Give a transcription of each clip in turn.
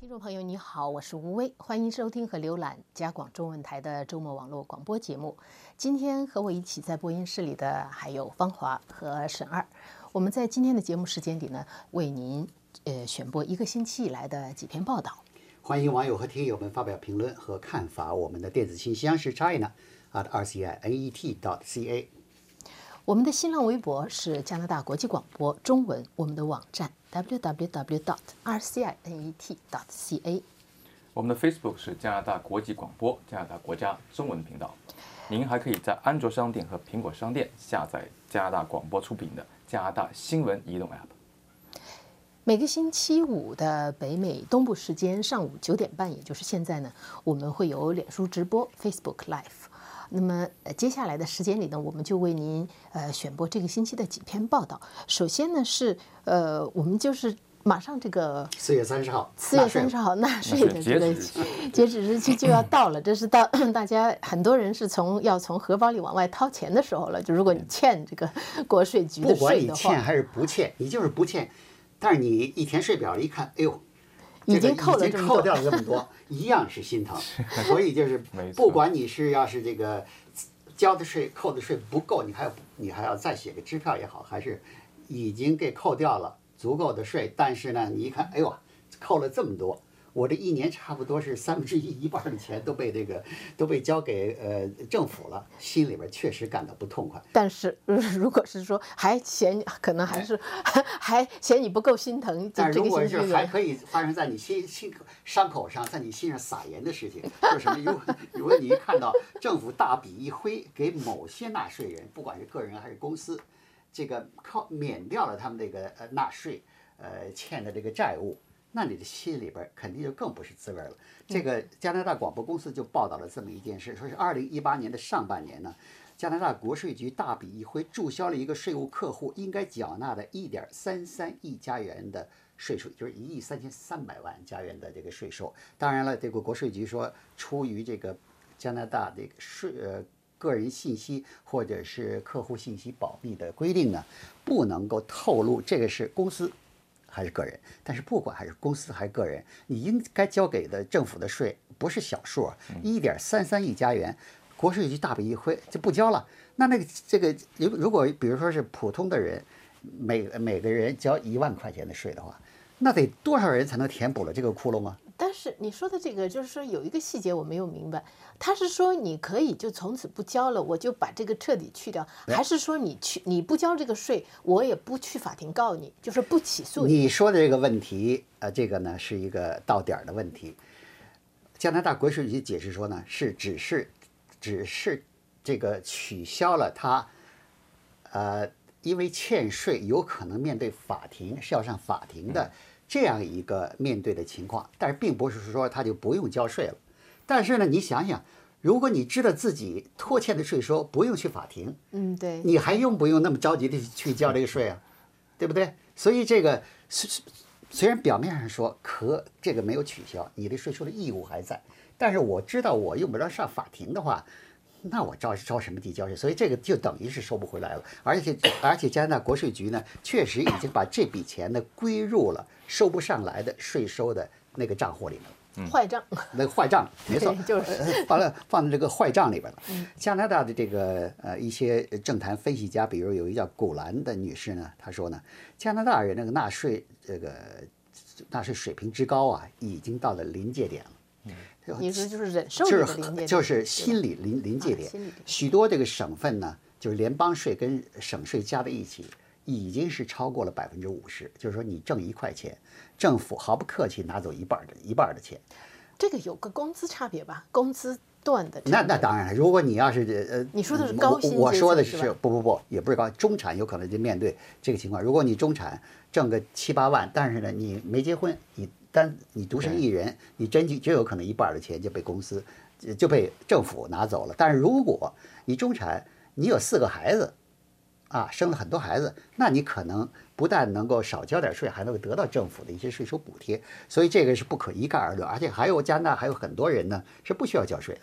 听众朋友，你好，我是吴威，欢迎收听和浏览加广中文台的周末网络广播节目。今天和我一起在播音室里的还有方华和沈二。我们在今天的节目时间里呢，为您呃选播一个星期以来的几篇报道。欢迎网友和听友们发表评论和看法。我们的电子信箱是 china at rcinet dot ca。我们的新浪微博是加拿大国际广播中文，我们的网站 www dot rcinet dot ca。我们的 Facebook 是加拿大国际广播加拿大国家中文频道。您还可以在安卓商店和苹果商店下载加拿大广播出品的加拿大新闻移动 App。每个星期五的北美东部时间上午九点半，也就是现在呢，我们会有脸书直播 Facebook Live。那么呃，接下来的时间里呢，我们就为您呃选播这个星期的几篇报道。首先呢是呃，我们就是马上这个四月三十号，四月三十号纳税的这个截止日期就要到了，这是到大家很多人是从要从荷包里往外掏钱的时候了。就如果你欠这个国税局的税的话，你欠还是不欠，你就是不欠，但是你一填税表一看，哎呦，已这个经扣了这么多已经扣掉了这么多，一样是心疼。所以就是不管你是要是这个交的税扣的税不够，你还要你还要再写个支票也好，还是已经给扣掉了足够的税，但是呢，你一看，哎呦，扣了这么多。我这一年差不多是三分之一一半的钱都被这个都被交给呃政府了，心里边确实感到不痛快。但是呃如果是说还嫌可能还是还嫌你不够心疼，就但这个如果是还可以发生在你心心伤口上，在你心上撒盐的事情，就是什么？如果如果你一看到政府大笔一挥给某些纳税人，不管是个人还是公司，这个靠免掉了他们这个呃纳税呃欠的这个债务，那你的心里边肯定就更不是滋味了。这个加拿大广播公司就报道了这么一件事，说是二零一八年的上半年呢，加拿大国税局大笔一挥注销了一个税务客户应该缴纳的一点三三亿加元的税收，就是一亿三千三百万加元的这个税收。当然了，这个国税局说，出于这个加拿大这个税呃个人信息或者是客户信息保密的规定呢，不能够透露这个是公司还是个人。但是不管还是公司还是个人，你应该交给的政府的税不是小数啊，一点三三亿加元，国税局大笔一挥就不交了。那那个这个如如果比如说是普通的人，每每个人交一万块钱的税的话，那得多少人才能填补了这个窟窿啊？但是你说的这个，就是说有一个细节我没有明白，他是说你可以就从此不交了，我就把这个彻底去掉，还是说你去你不交这个税，我也不去法庭告你，就是不起诉你？你说的这个问题，呃，这个呢是一个到点儿的问题。加拿大国税局解释说呢，是只是只是这个取消了他，呃，因为欠税有可能面对法庭是要上法庭的这样一个面对的情况，但是并不是说他就不用交税了。但是呢，你想想，如果你知道自己拖欠的税收不用去法庭，嗯，对，你还用不用那么着急的去交这个税啊？对不对？所以这个虽虽虽然表面上说可这个没有取消，你的税收的义务还在，但是我知道我用不着上法庭的话，那我着着什么地交税？所以这个就等于是收不回来了。而且而且加拿大国税局呢，确实已经把这笔钱呢归入了收不上来的税收的那个账户里面了。坏账，那个坏账，没错，就是呃放了放在这个坏账里边了。加拿大的这个呃一些政坛分析家，比如有一个叫古兰的女士呢，她说呢，加拿大人那个纳税这个纳税水平之高啊，已经到了临界点了。你说就是忍受就是就是心理临临界点许多这个省份呢，就是联邦税跟省税加在一起，已经是超过了百分之五十。就是说，你挣一块钱，政府毫不客气拿走一半儿的一半儿的钱。这个有个工资差别吧？工资段的那那当然了，如果你要是呃，你说的是高薪我说的是不不不，也不是高，中产有可能就面对这个情况。如果你中产挣个七八万，但是呢你没结婚，你单你独身一人，你真就就有可能一半的钱就被公司就就被政府拿走了。但是如果你中产，你有四个孩子，啊，生了很多孩子，那你可能不但能够少交点税，还能够得到政府的一些税收补贴。所以这个是不可一概而论，而且还有加拿大还有很多人呢是不需要交税的。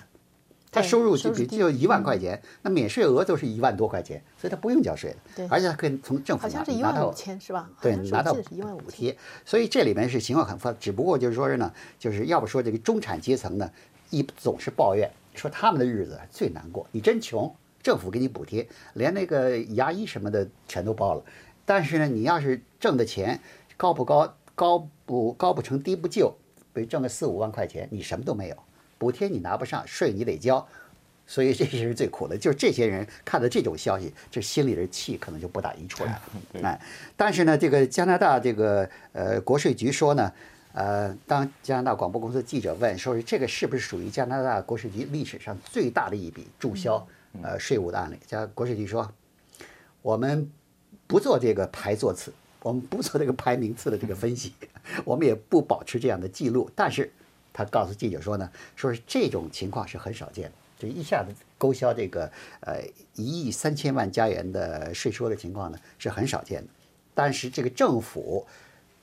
他收入就比就一万块钱，那免税额都是一万多块钱，所以他不用交税对的，而且他可以从政府好像是一拿拿到万五千是吧？对，拿到。补贴，所以这里面是情况很复杂。只不过就是说是呢，就是要不说这个中产阶层呢，一总是抱怨说他们的日子最难过，你真穷，政府给你补贴，连那个牙医什么的全都包了。但是呢，你要是挣的钱高不高，高不高不成低不就，比如挣个四五万块钱，你什么都没有，补贴你拿不上，税你得交。所以这些是最苦的，就是这些人看到这种消息，这心里的气可能就不打一处来了。对哎，但是呢，这个加拿大这个呃国税局说呢，呃，当加拿大广播公司记者问说是这个是不是属于加拿大国税局历史上最大的一笔注销呃税务的案例，加国税局说，我们不做这个排座次，我们不做这个排名次的这个分析，我们也不保持这样的记录。但是，他告诉记者说呢，说是这种情况是很少见的，就一下子勾销这个呃一亿三千万加元的税收的情况呢是很少见的。但是这个政府。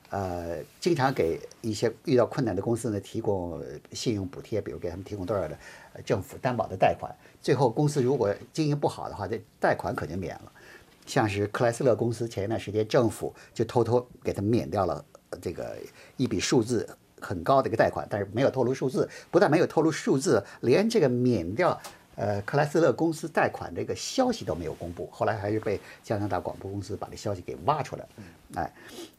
呃，经常给一些遇到困难的公司呢提供信用补贴，比如给他们提供多少的政府担保的贷款。最后公司如果经营不好的话，这贷款可就免了。像是克莱斯勒公司，前一段时间政府就偷偷给他免掉了这个一笔数字很高的一个贷款，但是没有透露数字，不但没有透露数字，连这个免掉呃克莱斯勒公司贷款这个消息都没有公布。后来还是被加拿大广播公司把这消息给挖出来了，哎，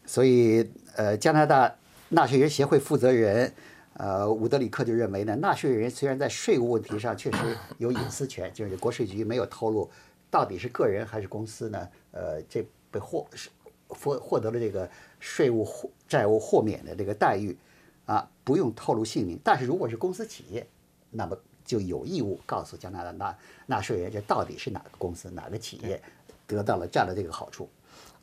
所以呃加拿大纳税人协会负责人。呃，伍德里克就认为呢，纳税人虽然在税务问题上确实有隐私权，就是国税局没有透露到底是个人还是公司呢？呃，这被获是获获得了这个税务豁债务豁免的这个待遇啊，不用透露姓名。但是如果是公司企业，那么就有义务告诉加拿大纳纳税人，这到底是哪个公司、哪个企业得到了这样的这个好处。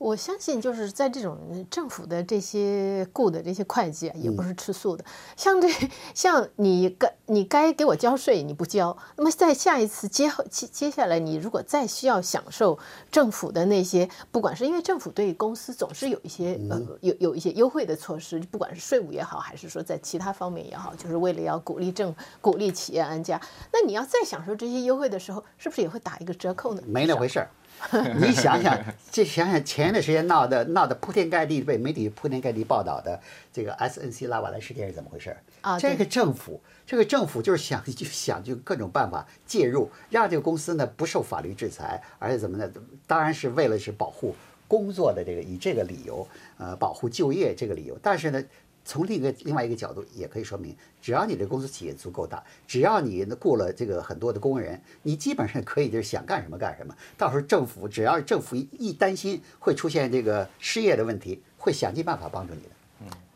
我相信就是在这种政府的这些雇的这些会计啊，也不是吃素的。像这像你该你该给我交税，你不交，那么在下一次接后接接下来，你如果再需要享受政府的那些，不管是因为政府对公司总是有一些呃有有一些优惠的措施，不管是税务也好，还是说在其他方面也好，就是为了要鼓励政鼓励企业安家，那你要再享受这些优惠的时候，是不是也会打一个折扣呢？没那回事儿。你想想，这想想前一段时间闹的闹得铺天盖地被媒体铺天盖地报道的这个 SNC 拉瓦莱事件是怎么回事儿？啊这个政府，这个政府就是想就想就各种办法介入，让这个公司呢不受法律制裁，而且怎么呢？当然是为了是保护工作的这个以这个理由，呃，保护就业这个理由。但是呢，从另一个另外一个角度也可以说明，只要你的公司企业足够大，只要你雇了这个很多的工人，你基本上可以就是想干什么干什么。到时候政府只要政府一一担心会出现这个失业的问题，会想尽办法帮助你的。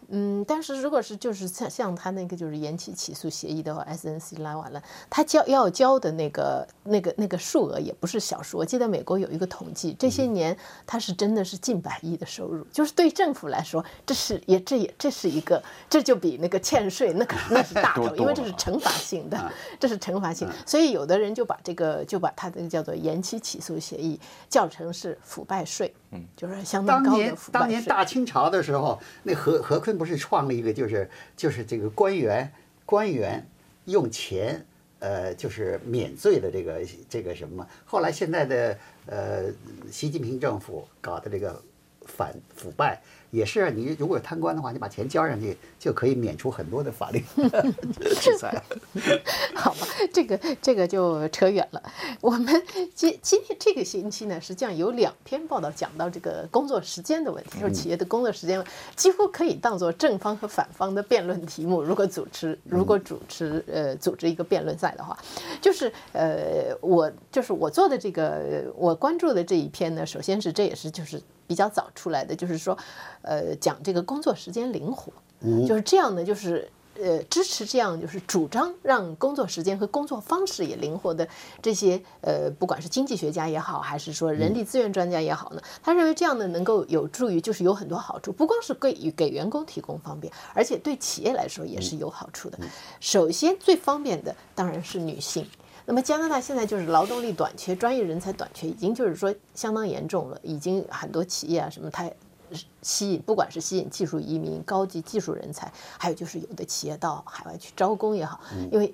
嗯，但是如果是就是像像他那个就是延期起诉协议的话，SNC 拉完了，他交要交的那个那个那个数额也不是小数。我记得美国有一个统计，这些年他是真的是近百亿的收入，就是对政府来说，这是也这也这是一个，这就比那个欠税那个那是大多头，因为这是惩罚性的，这是惩罚性，所以有的人就把这个就把他这个叫做延期起诉协议叫成是腐败税，嗯，就是相当当年高的腐败税当年税。大清朝的时候，那何何坤不是创了一个，就是就是这个官员官员用钱，呃，就是免罪的这个这个什么？后来现在的呃习近平政府搞的这个反腐败，也是你如果贪官的话，你把钱交上去就可以免除很多的法律 制裁。好吧，这个这个就扯远了。我们今今天这个星期呢，实际上有两篇报道讲到这个工作时间的问题，就是企业的工作时间，几乎可以当做正方和反方的辩论题目。如果主持如果主持呃组织一个辩论赛的话，就是呃我就是我做的这个我关注的这一篇呢，首先是这也是就是比较早出来的，就是说呃讲这个工作时间灵活，就是这样呢，就是。呃，支持这样就是主张让工作时间和工作方式也灵活的这些呃，不管是经济学家也好，还是说人力资源专家也好呢，他认为这样呢能够有助于，就是有很多好处，不光是给给员工提供方便，而且对企业来说也是有好处的。首先最方便的当然是女性。那么加拿大现在就是劳动力短缺、专业人才短缺，已经就是说相当严重了，已经很多企业啊什么它。吸引，不管是吸引技术移民、高级技术人才，还有就是有的企业到海外去招工也好，因为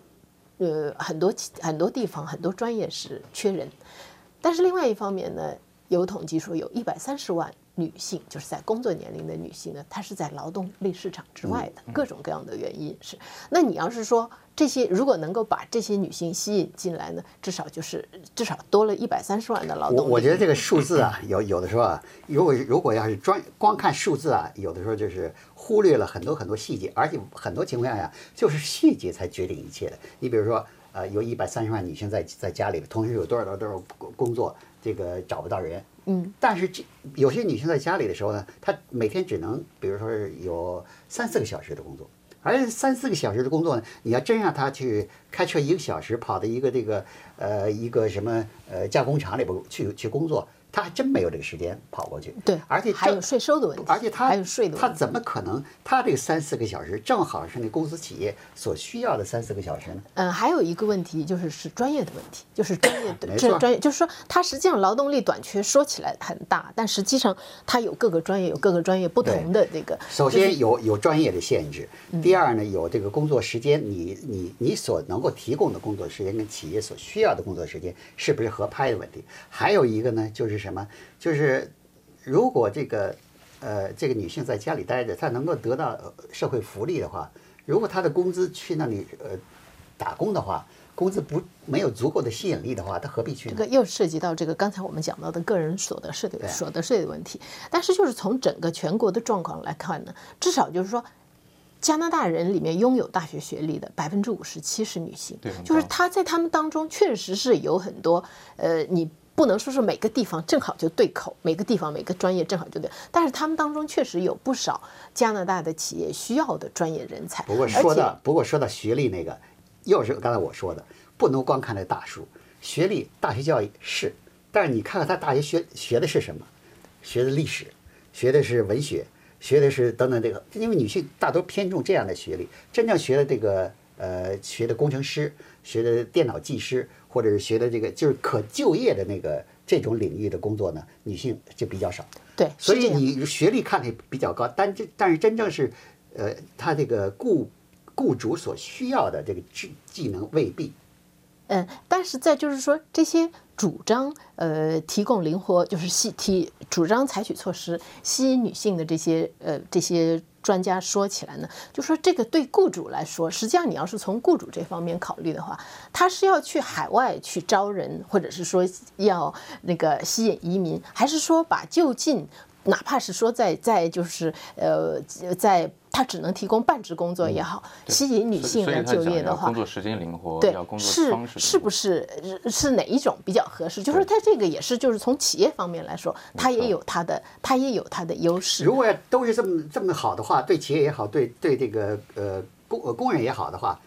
呃很多其很多地方很多专业是缺人，但是另外一方面呢，有统计说有一百三十万女性，就是在工作年龄的女性呢，她是在劳动力市场之外的，各种各样的原因是。那你要是说这些如果能够把这些女性吸引进来呢，至少就是至少多了一百三十万的劳动力。我我觉得这个数字啊，有有的时候啊，如果如果要是专光看数字啊，有的时候就是忽略了很多很多细节，而且很多情况下呀就是细节才决定一切的。你比如说，呃，有一百三十万女性在在家里，同时有多少多少多少工工作，这个找不到人。嗯，但是这有些女性在家里的时候呢，她每天只能，比如说是有三四个小时的工作，而且三四个小时的工作呢，你要真让她去开车一个小时跑到一个这个呃一个什么呃加工厂里边去去工作，她还真没有这个时间跑过去。对，而且还有税收的问题，而且他还有税的他问题。他怎么可能？他这个三四个小时正好是那公司企业所需要的三四个小时呢？嗯，还有一个问题就是是专业的问题，就是专业的 没错这专业，就是说他实际上劳动力短缺说起来很大，但实际上他有各个专业有各个专业不同的这个。首先有有专业的限制，嗯第二呢有这个工作时间，你你你所能够提供的工作时间跟企业所需要的工作时间是不是合拍的问题。还有一个呢就是什么？就是如果这个呃这个女性在家里待着，她能够得到呃社会福利的话，如果她的工资去那里呃打工的话，工资不没有足够的吸引力的话，她何必去呢？这个又涉及到这个刚才我们讲到的个人所得税的所得税的问题，但是就是从整个全国的状况来看呢，至少就是说，加拿大人里面拥有大学学历的百分之五十七是女性对，就是她在他们当中确实是有很多呃你。不能说是每个地方正好就对口，每个地方每个专业正好就对，但是他们当中确实有不少加拿大的企业需要的专业人才。不过说到不过说到学历那个，又是刚才我说的，不能光看那大数。学历，大学教育是，但是你看看他大学学学的是什么？学的历史，学的是文学，学的是等等这个，因为女性大多偏重这样的学历，真正学的这个呃学的工程师，学的电脑技师，或者是学的这个就是可就业的那个这种领域的工作呢，女性就比较少。对，所以你学历看的比较高，但这但是真正是，呃，他这个雇雇主所需要的这个技技能未必。嗯，但是在就是说这些主张呃提供灵活，就是吸提主张采取措施吸引女性的这些呃这些专家说起来呢，就说这个对雇主来说，实际上你要是从雇主这方面考虑的话，他是要去海外去招人，或者是说要那个吸引移民，还是说把就近哪怕是说在在就是呃在他只能提供半职工作也好，吸引女性来就业的话工，作时间灵活，对要，工作是是不是是是哪一种比较合适？就是说，它这个也是，就是从企业方面来说，他也有他的，他也有他的优势。如果要都是这么这么好的话，对企业也好，对对这个呃工呃工人也好的话，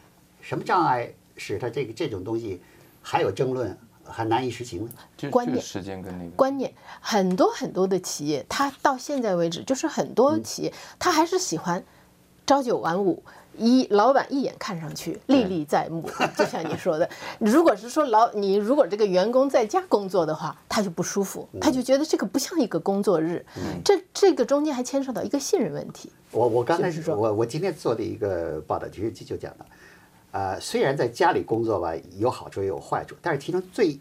什么障碍使他这个这种东西还有争论，还难以实行呢？就观念时间跟那个观念很多很多的企业，它到现在为止，就是很多企业，它还是喜欢朝九晚五。一老板一眼看上去历历在目，就像你说的，如果是说老你如果这个员工在家工作的话，他就不舒服，他就觉得这个不像一个工作日，这这个中间还牵涉到一个信任问题。我我刚才是说我我今天做的一个报道，其实就就讲了，呃，虽然在家里工作吧有好处也有坏处，但是其中最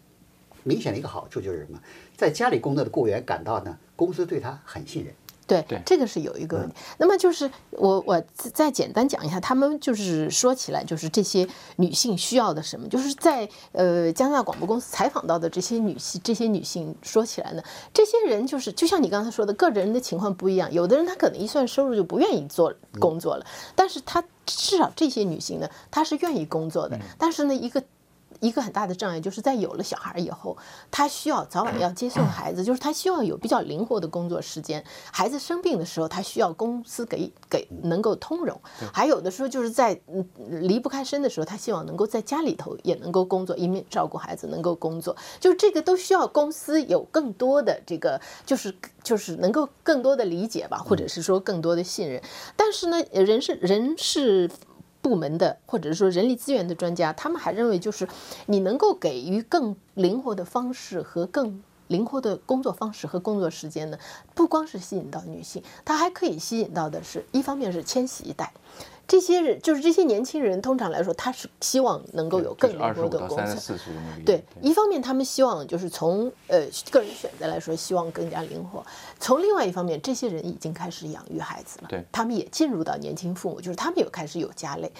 明显的一个好处就是什么？在家里工作的雇员感到呢，公司对他很信任。对，对这个是有一个问题。那么就是我我再再简单讲一下，他们就是说起来，就是这些女性需要的什么，就是在呃加拿大广播公司采访到的这些女性，这些女性说起来呢，这些人就是就像你刚才说的，个人的情况不一样，有的人她可能一算收入就不愿意做工作了，但是她至少这些女性呢，她是愿意工作的，但是呢一个。一个很大的障碍就是在有了小孩以后，他需要早晚要接送孩子，就是他需要有比较灵活的工作时间。孩子生病的时候，他需要公司给给能够通融。还有的时候就是在嗯离不开身的时候，他希望能够在家里头也能够工作，一面照顾孩子，能够工作。就这个都需要公司有更多的这个，就是就是能够更多的理解吧，或者是说更多的信任。但是呢，人是人事。部门的或者是说人力资源的专家，他们还认为，就是你能够给予更灵活的方式和更灵活的工作方式和工作时间呢，不光是吸引到女性，它还可以吸引到的是一方面是千禧一代，这些人就是这些年轻人，通常来说，他是希望能够有更灵活的工作。对，一方面他们希望就是从呃个人选择来说，希望更加灵活；从另外一方面，这些人已经开始养育孩子了，对他们也进入到年轻父母，就是他们也开始有家累。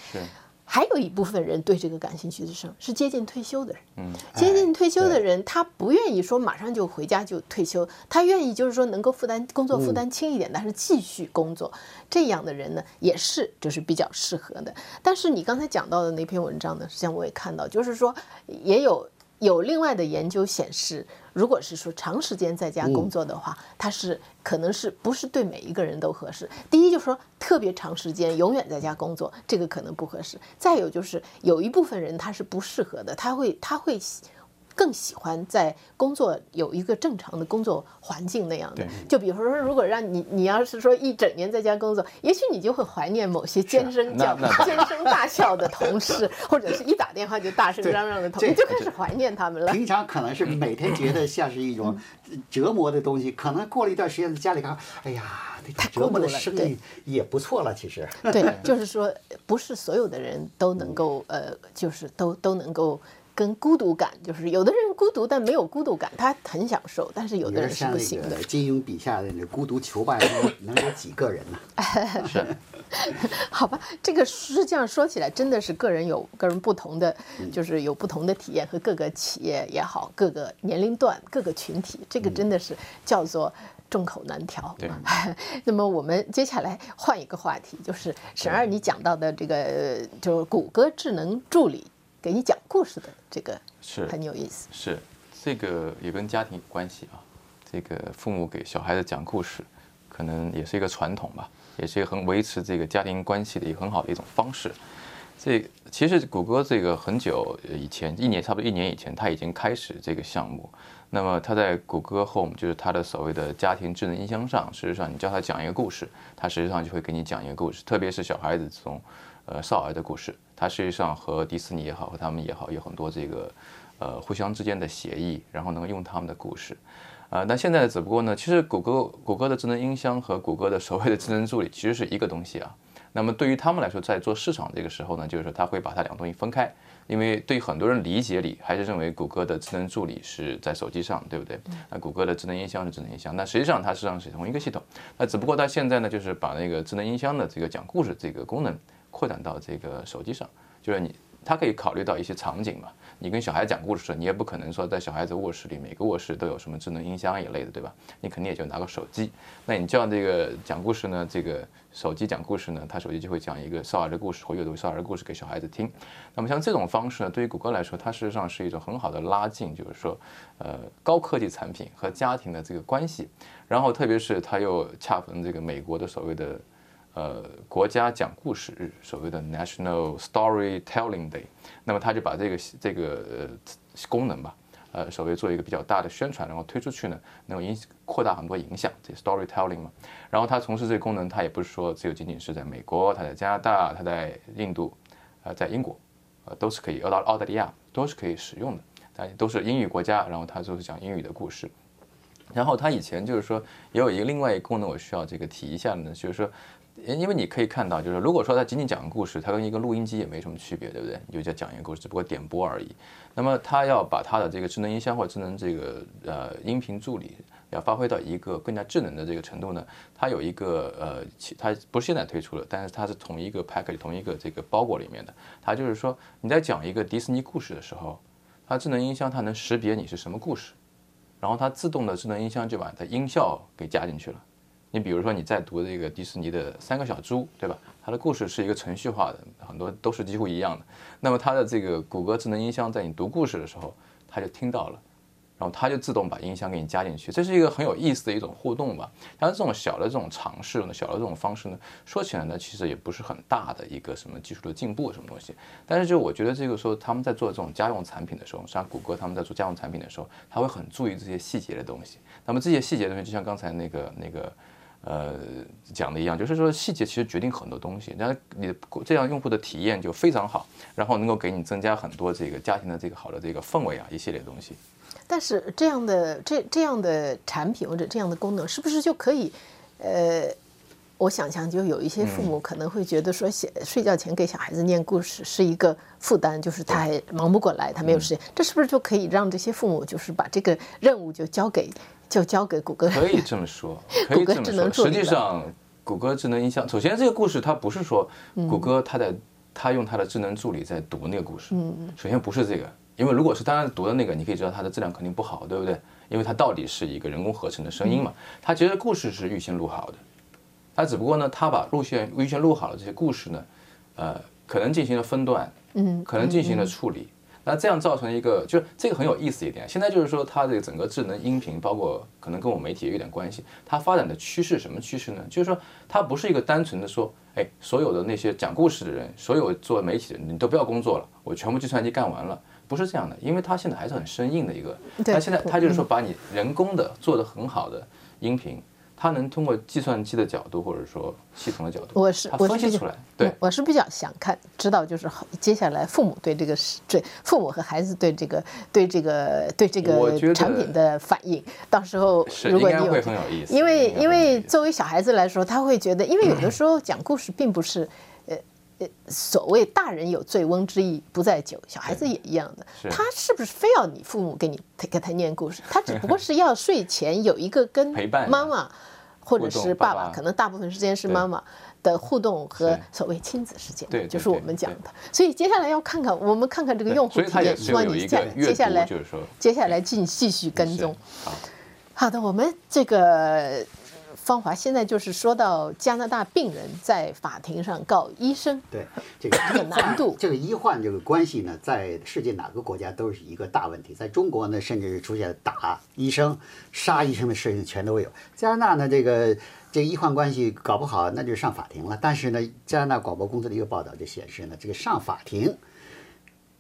是还有一部分人对这个感兴趣的是？是接近退休的人。嗯，接近退休的人，他不愿意说马上就回家就退休，他愿意就是说能够负担工作负担轻一点，但是继续工作。这样的人呢，也是就是比较适合的。但是你刚才讲到的那篇文章呢，实际上我也看到，就是说也有有另外的研究显示，如果是说长时间在家工作的话，它是可能是不是对每一个人都合适？第一就是说特别长时间永远在家工作，这个可能不合适。再有就是有一部分人他是不适合的，他会他会喜更喜欢在工作有一个正常的工作环境那样的。就比如说，如果让你你要是说一整年在家工作，也许你就会怀念某些尖声叫 尖声大笑的同事，或者是一打电话就大声嚷嚷的同事，你就开始怀念他们了。平常可能是每天觉得像是一种折磨的东西，可能过了一段时间在家里看，哎呀，这太折磨的生意也不错了，其实。对，就是说，不是所有的人都能够呃，就是都都能够跟孤独感，就是有的人孤独但没有孤独感，他很享受，但是有的人是不行的。金庸笔下的那孤独求败，能能有几个人呢？是 好吧，这个实际上说起来，真的是个人有个人不同的，嗯就是有不同的体验和各个企业也好，各个年龄段、各个群体，这个真的是叫做。众口难调。对。那么我们接下来换一个话题，就是沈二你讲到的这个，呃就是谷歌智能助理给你讲故事的这个，是很有意思。是，这个也跟家庭有关系啊。这个父母给小孩子讲故事，可能也是一个传统吧，也是一个很维持这个家庭关系的一个很好的一种方式。这其实谷歌这个很久以前，一年差不多一年以前，它已经开始这个项目。那么它在谷歌 Home，就是它的所谓的家庭智能音箱上，事实上你叫它讲一个故事，它实际上就会给你讲一个故事，特别是小孩子这种呃少儿的故事，它实际上和迪士尼也好，和他们也好，有很多这个呃互相之间的协议，然后能用他们的故事。呃，那现在只不过呢，其实谷歌谷歌的智能音箱和谷歌的所谓的智能助理其实是一个东西啊。那么对于他们来说，在做市场这个时候呢，就是说他会把它两个东西分开，因为对于很多人理解里还是认为谷歌的智能助理是在手机上，对不对？那谷歌的智能音箱是智能音箱，那实际上它实际上是同一个系统。那只不过它现在呢，就是把那个智能音箱的这个讲故事这个功能扩展到这个手机上，就是你它可以考虑到一些场景嘛。你跟小孩讲故事，你也不可能说在小孩子卧室里每个卧室都有什么智能音箱一类的，对吧？你肯定也就拿个手机。那你叫这个讲故事呢，这个手机讲故事呢，它手机就会讲一个少儿的故事或阅读少儿的故事给小孩子听。那么像这种方式呢，对于谷歌来说，它事实上是一种很好的拉近，就是说，呃，高科技产品和家庭的这个关系。然后特别是它又恰逢这个美国的所谓的。呃，国家讲故事日，所谓的 National Storytelling Day，那么他就把这个这个呃功能吧，呃，所谓做一个比较大的宣传，然后推出去呢，能够影扩大很多影响，这 storytelling 嘛。然后他从事这个功能，他也不是说只有仅仅是在美国，他在加拿大，他在印度，呃，在英国，呃，都是可以，澳大澳大利亚都是可以使用的，但都是英语国家，然后他就是讲英语的故事。然后他以前就是说，也有一个另外一个功能，我需要这个提一下呢，就是说。因为你可以看到，就是如果说它仅仅讲个故事，它跟一个录音机也没什么区别，对不对？你就叫讲一个故事，只不过点播而已。那么它要把它的这个智能音箱或智能这个呃音频助理要发挥到一个更加智能的这个程度呢，它有一个呃，它不是现在推出的，但是它是同一个 package 同一个这个包裹里面的。它就是说你在讲一个迪士尼故事的时候，它智能音箱它能识别你是什么故事，然后它自动的智能音箱就把它音效给加进去了。你比如说你在读这个迪士尼的《三个小猪》，对吧？它的故事是一个程序化的，很多都是几乎一样的。那么它的这个谷歌智能音箱在你读故事的时候，它就听到了，然后它就自动把音箱给你加进去。这是一个很有意思的一种互动吧。像这种小的这种尝试呢，小的这种方式呢，说起来呢，其实也不是很大的一个什么技术的进步什么东西。但是就我觉得这个时候他们在做这种家用产品的时候，像谷歌他们在做家用产品的时候，他会很注意这些细节的东西。那么这些细节的东西，就像刚才那个那个。呃，讲的一样，就是说细节其实决定很多东西，然后你这样用户的体验就非常好，然后能够给你增加很多这个家庭的这个好的这个氛围啊，一系列东西。但是这样的这这样的产品或者这样的功能，是不是就可以，呃，我想象，就有一些父母可能会觉得说，写睡觉前给小孩子念故事是一个负担，就是他还忙不过来，他没有时间。这是不是就可以让这些父母就是把这个任务就交给就交给谷歌？可以这么说，可以这么说。实际上，谷歌智能音箱，首先这个故事它不是说谷歌它在它用它的智能助理在读那个故事。嗯嗯。首先不是这个，因为如果是当然读的那个，你可以知道它的质量肯定不好，对不对？因为它到底是一个人工合成的声音嘛，它其实故事是预先录好的。它只不过呢，它把路线预先录好了这些故事呢，呃，可能进行了分段，嗯，可能进行了处理，那这样造成一个，就是这个很有意思一点。现在就是说，它这个整个智能音频，包括可能跟我媒体也有点关系，它发展的趋势什么趋势呢？就是说，它不是一个单纯的说，哎，所有的那些讲故事的人，所有做媒体的人，你都不要工作了，我全部计算机干完了，不是这样的，因为它现在还是很生硬的一个。那现在它就是说，把你人工的做的很好的音频。它能通过计算机的角度，或者说系统的角度，我是我分析出来。对，我是比较想看，知道就是接下来父母对这个是对父母和孩子对这个对这个对这个产品的反应。到时候如果你有，因为因为作为小孩子来说，他会觉得，因为有的时候讲故事并不是呃呃所谓大人有醉翁之意不在酒，小孩子也一样的。他是不是非要你父母给你给他念故事？他只不过是要睡前有一个跟妈妈。或者是爸爸，可能大部分时间是妈妈的互动和所谓亲子时间，对，就是我们讲的。所以接下来要看看，我们看看这个用户体验，希望你接接下来接下来继继续跟踪。好的，我们这个。芳华现在就是说到加拿大病人在法庭上告医生，对这个难度，这个医患这个关系呢，在世界哪个国家都是一个大问题。在中国呢，甚至是出现打医生、杀医生的事情全都有。加拿大呢，这个这个医患关系搞不好，那就上法庭了。但是呢，加拿大广播公司的一个报道就显示呢，这个上法庭，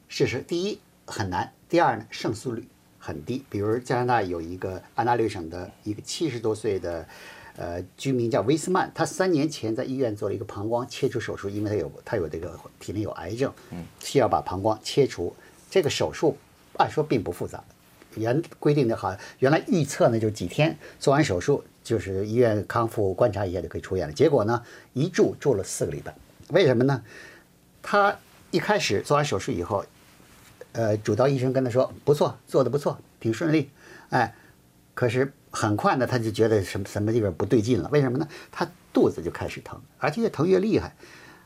事实第一很难，第二呢胜诉率很低。比如加拿大有一个安大略省的一个七十多岁的。呃，居民叫威斯曼，他三年前在医院做了一个膀胱切除手术，因为他有他有这个体内有癌症，需要把膀胱切除。这个手术按说并不复杂，原规定的好，原来预测呢就几天做完手术，就是医院康复观察一下就可以出院了。结果呢，一住住了四个礼拜，为什么呢？他一开始做完手术以后，呃，主刀医生跟他说不错，做的不错，挺顺利，哎，可是。很快呢，他就觉得什么什么地方不对劲了？为什么呢？他肚子就开始疼，而且越疼越厉害，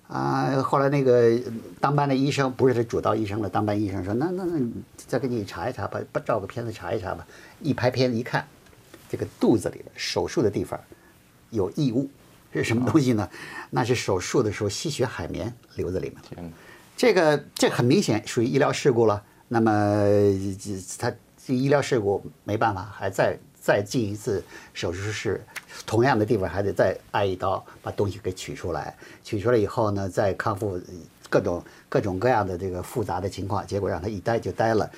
啊！后来那个当班的医生不是他主刀医生了，当班医生说：“那那那，再给你查一查吧，把照个片子查一查吧。”一拍片子一看，这个肚子里的手术的地方有异物，是什么东西呢？那是手术的时候吸血海绵留在里面。这个这很明显属于医疗事故了。那么他这医疗事故没办法，还在。再进一次手术室，同样的地方还得再挨一刀，把东西给取出来。取出来以后呢，再康复，各种各种各样的这个复杂的情况，结果让他一待就待了，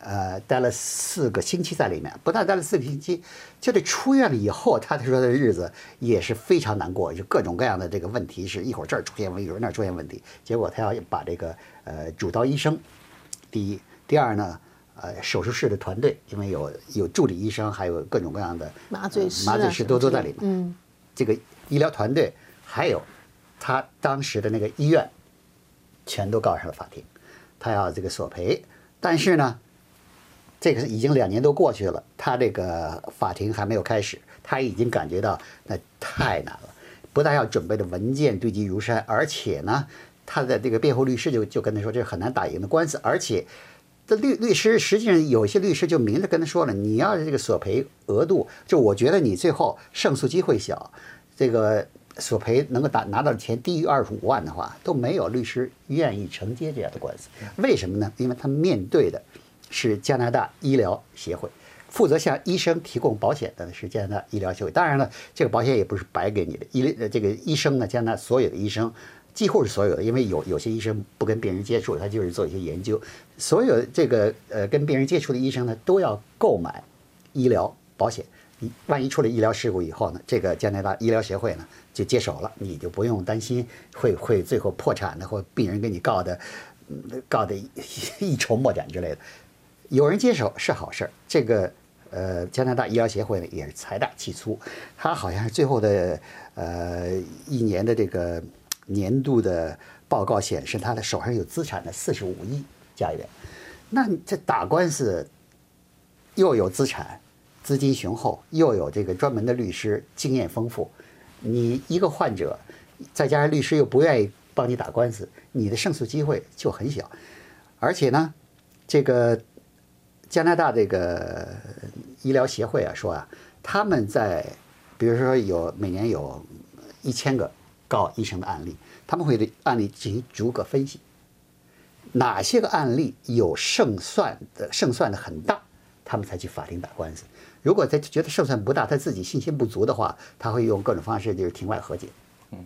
呃，待了四个星期在里面。不但待了四个星期，就得出院了以后，他说的日子也是非常难过，就各种各样的这个问题，是一会儿这儿出现问题，一会儿那儿出现问题。结果他要把这个呃主刀医生，第一，第二呢。呃，手术室的团队，因为有有助理医生，还有各种各样的麻醉师、麻醉师都都在里面。嗯，这个医疗团队还有他当时的那个医院，全都告上了法庭，他要这个索赔。但是呢，这个已经两年多过去了，他这个法庭还没有开始，他已经感觉到那太难了，不但要准备的文件堆积如山，而且呢，他的这个辩护律师就就跟他说，这是很难打赢的官司，而且。这律律师实际上有些律师就明着跟他说了，你要是这个索赔额度，就我觉得你最后胜诉机会小，这个索赔能够打拿到的钱低于二十五万的话，都没有律师愿意承接这样的官司。为什么呢？因为他面对的是加拿大医疗协会，负责向医生提供保险的是加拿大医疗协会。当然了，这个保险也不是白给你的，医这个医生呢，加拿大所有的医生。几乎是所有的，因为有有些医生不跟病人接触，他就是做一些研究。所有这个呃跟病人接触的医生呢，都要购买医疗保险。万一出了医疗事故以后呢，这个加拿大医疗协会呢就接手了，你就不用担心会 会最后破产的，或病人给你告的，告的一筹莫展之类的。有人接手是好事儿，这个呃，加拿大医疗协会呢也是财大气粗，他好像是最后的呃一年的这个年度的报告显示，他的手上有资产的四十五亿加元。那这打官司又有资产，资金雄厚，又有这个专门的律师，经验丰富。你一个患者，再加上律师又不愿意帮你打官司，你的胜诉机会就很小。而且呢，这个加拿大这个医疗协会啊说啊，他们在比如说有每年有一千个告医生的案例，他们会对案例进行逐个分析，哪些个案例有胜算的胜算的很大，他们才去法庭打官司。如果他觉得胜算不大，他自己信心不足的话，他会用各种方式，就是庭外和解。嗯，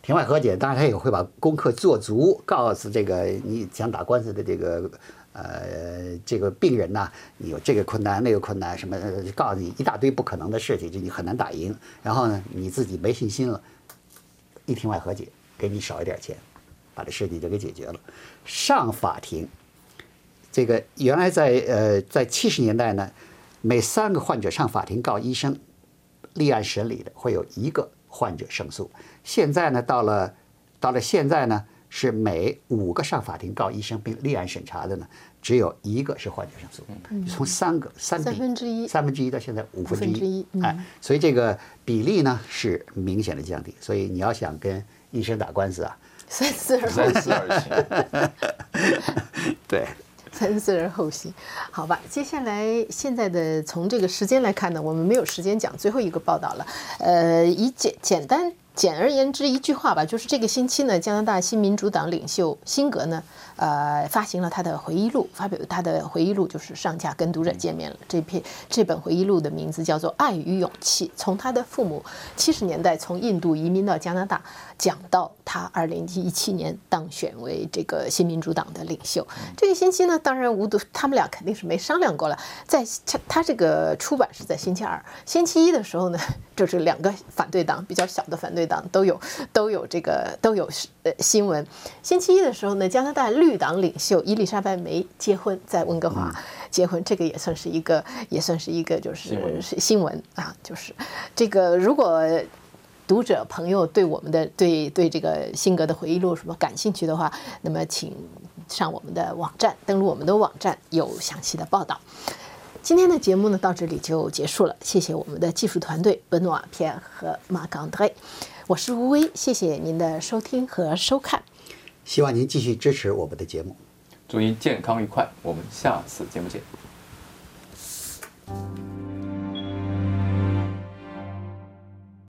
庭外和解，当然他也会把功课做足，告诉这个你想打官司的这个呃这个病人呐，你有这个困难那个困难什么，呃告诉你一大堆不可能的事情，就你很难打赢。然后呢，你自己没信心了，庭外和解，给你少一点钱，把这事情就给解决了。上法庭，这个原来在呃在七十年代呢。每三个患者上法庭告医生，立案审理的会有一个患者胜诉。现在呢，到了到了现在呢，是每五个上法庭告医生并立案审查的呢，只有一个是患者胜诉。从三个三比三分之一三分之一到现在五分之一哎，所以这个比例呢是明显的降低。所以你要想跟医生打官司啊，三思而后三思而行。对。三思而后行，好吧。接下来现在的从这个时间来看呢，我们没有时间讲最后一个报道了。呃，以简简单简而言之一句话吧，就是这个星期呢，加拿大新民主党领袖辛格呢，呃，发行了他的回忆录，发表他的回忆录，就是上架跟读者见面了。这篇这本回忆录的名字叫做《爱与勇气》，从他的父母七十年代从印度移民到加拿大，讲到他二零一七年当选为这个新民主党的领袖。这个星期呢，当然无独，他们俩肯定是没商量过了。在他他这个出版是在星期二，星期一的时候呢，就是两个反对党比较小的反对党都有都有这个都有呃新闻。星期一的时候呢，加拿大绿党领袖伊丽莎白梅结婚，在温哥华结婚，这个也算是一个也算是一个就是新闻是新闻啊，就是这个如果。读者朋友对我们的对对这个辛格的回忆录什么感兴趣的话，那么请上我们的网站，登录我们的网站，有详细的报道。今天的节目呢到这里就结束了，谢谢我们的技术团队本诺瓦片和马冈特雷，我是吴薇，谢谢您的收听和收看。希望您继续支持我们的节目。祝您健康愉快我们下次节目见。